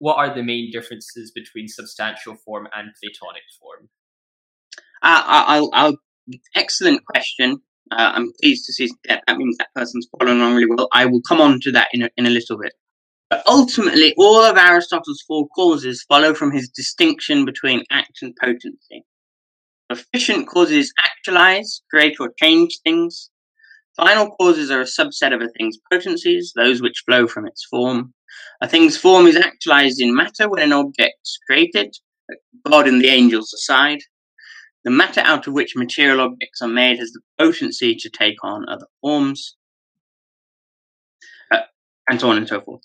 what are the main differences between substantial form and Platonic form? Uh, I'll, I'll, excellent question. Uh, I'm pleased to see that that means that person's following along really well. I will come on to that in a, in a little bit. But ultimately, all of Aristotle's four causes follow from his distinction between act and potency. Efficient causes actualize, create, or change things. Final causes are a subset of a thing's potencies, those which flow from its form. A thing's form is actualized in matter when an object is created, God and the angels aside. The matter out of which material objects are made has the potency to take on other forms, uh, and so on and so forth.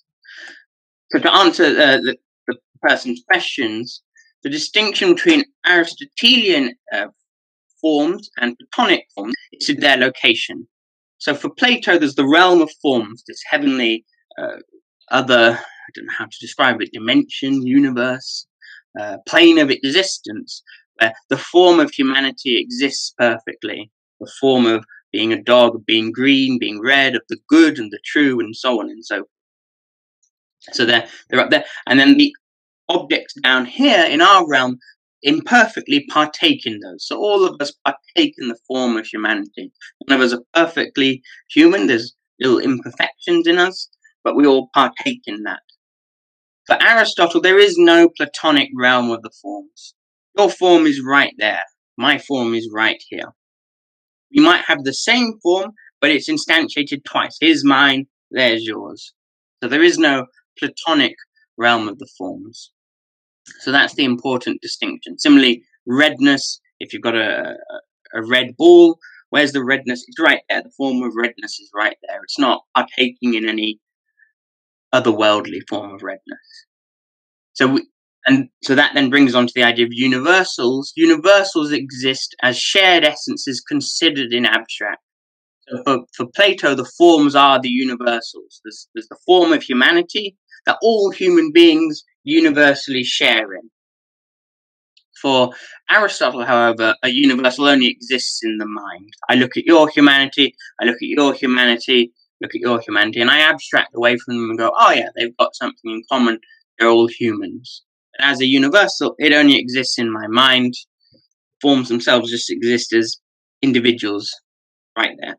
So, to answer uh, the, the, person's questions, the distinction between Aristotelian uh, forms and Platonic forms is in their location. So, for Plato, there's the realm of forms, this heavenly, uh, other, I don't know how to describe it, dimension, universe, uh, plane of existence, where the form of humanity exists perfectly. The form of being a dog, being green, being red, of the good and the true, and so on and so forth. So they're they're up there, and then the objects down here in our realm imperfectly partake in those. So all of us partake in the form of humanity. None of us are perfectly human. There's little imperfections in us, but we all partake in that. For Aristotle, there is no Platonic realm of the forms. Your form is right there. My form is right here. We might have the same form, but it's instantiated twice. Here's mine, there's yours. So there is no Platonic realm of the forms. So that's the important distinction. Similarly, redness, if you've got a, a red ball, where's the redness? It's right there. The form of redness is right there. It's not partaking in any otherworldly form of redness. So we, and so that then brings on to the idea of universals. Universals exist as shared essences considered in abstract. So for, for Plato, the forms are the universals. There's, there's the form of humanity that all human beings universally share in. For Aristotle, however, a universal only exists in the mind. I look at your humanity, I look at your humanity, look at your humanity, and I abstract away from them and go, oh yeah, they've got something in common. They're all humans But as a universal, it only exists in my mind. Forms themselves just exist as individuals right there.